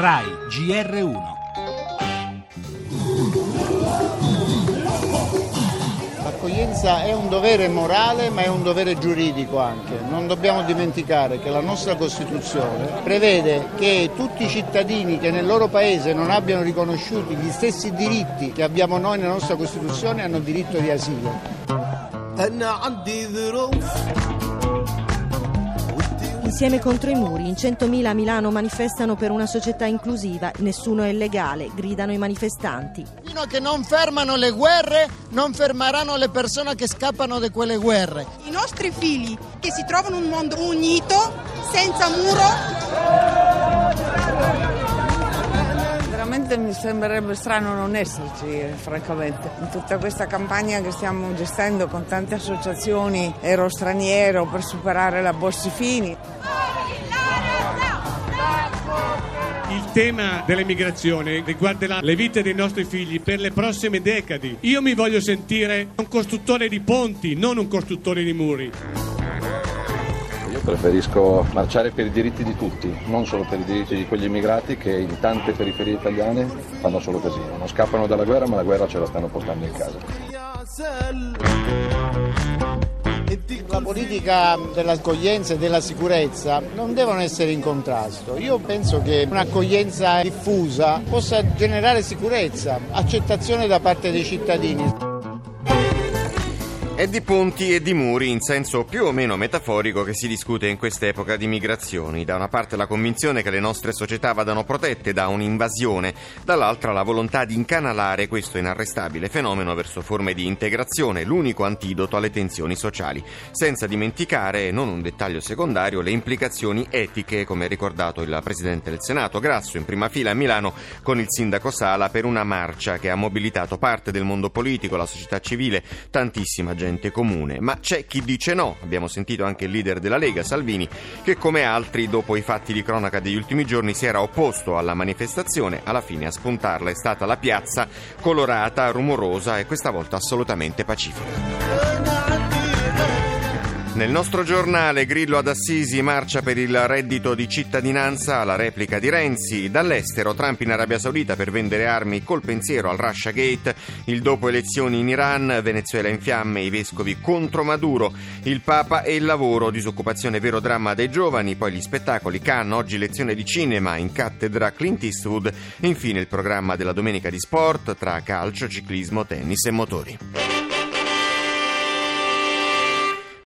RAI GR1 L'accoglienza è un dovere morale ma è un dovere giuridico anche. Non dobbiamo dimenticare che la nostra Costituzione prevede che tutti i cittadini che nel loro paese non abbiano riconosciuti gli stessi diritti che abbiamo noi nella nostra Costituzione hanno diritto di asilo. Insieme contro i muri, in 100.000 a Milano manifestano per una società inclusiva, nessuno è illegale, gridano i manifestanti. Fino a che non fermano le guerre, non fermeranno le persone che scappano da quelle guerre. I nostri figli che si trovano in un mondo unito, senza muro, Veramente mi sembrerebbe strano non esserci, eh, francamente. In tutta questa campagna che stiamo gestendo con tante associazioni ero straniero per superare la Bossi-Fini. Il tema dell'emigrazione riguarderà le vite dei nostri figli per le prossime decadi. Io mi voglio sentire un costruttore di ponti, non un costruttore di muri. Preferisco marciare per i diritti di tutti, non solo per i diritti di quegli immigrati che in tante periferie italiane fanno solo casino. Non scappano dalla guerra, ma la guerra ce la stanno portando in casa. La politica dell'accoglienza e della sicurezza non devono essere in contrasto. Io penso che un'accoglienza diffusa possa generare sicurezza, accettazione da parte dei cittadini. È di ponti e di muri in senso più o meno metaforico che si discute in quest'epoca di migrazioni. Da una parte la convinzione che le nostre società vadano protette da un'invasione, dall'altra la volontà di incanalare questo inarrestabile fenomeno verso forme di integrazione, l'unico antidoto alle tensioni sociali. Senza dimenticare, non un dettaglio secondario, le implicazioni etiche, come ha ricordato il Presidente del Senato Grasso in prima fila a Milano con il Sindaco Sala per una marcia che ha mobilitato parte del mondo politico, la società civile, tantissima gente comune, ma c'è chi dice no. Abbiamo sentito anche il leader della Lega, Salvini, che come altri, dopo i fatti di cronaca degli ultimi giorni, si era opposto alla manifestazione. Alla fine a spuntarla è stata la piazza, colorata, rumorosa e questa volta assolutamente pacifica. Nel nostro giornale Grillo ad Assisi marcia per il reddito di cittadinanza alla replica di Renzi. Dall'estero Trump in Arabia Saudita per vendere armi col pensiero al Russia Gate. Il dopo elezioni in Iran, Venezuela in fiamme, i vescovi contro Maduro. Il Papa e il lavoro, disoccupazione vero dramma dei giovani. Poi gli spettacoli, Cannes, oggi lezione di cinema in cattedra Clint Eastwood. Infine il programma della domenica di sport tra calcio, ciclismo, tennis e motori.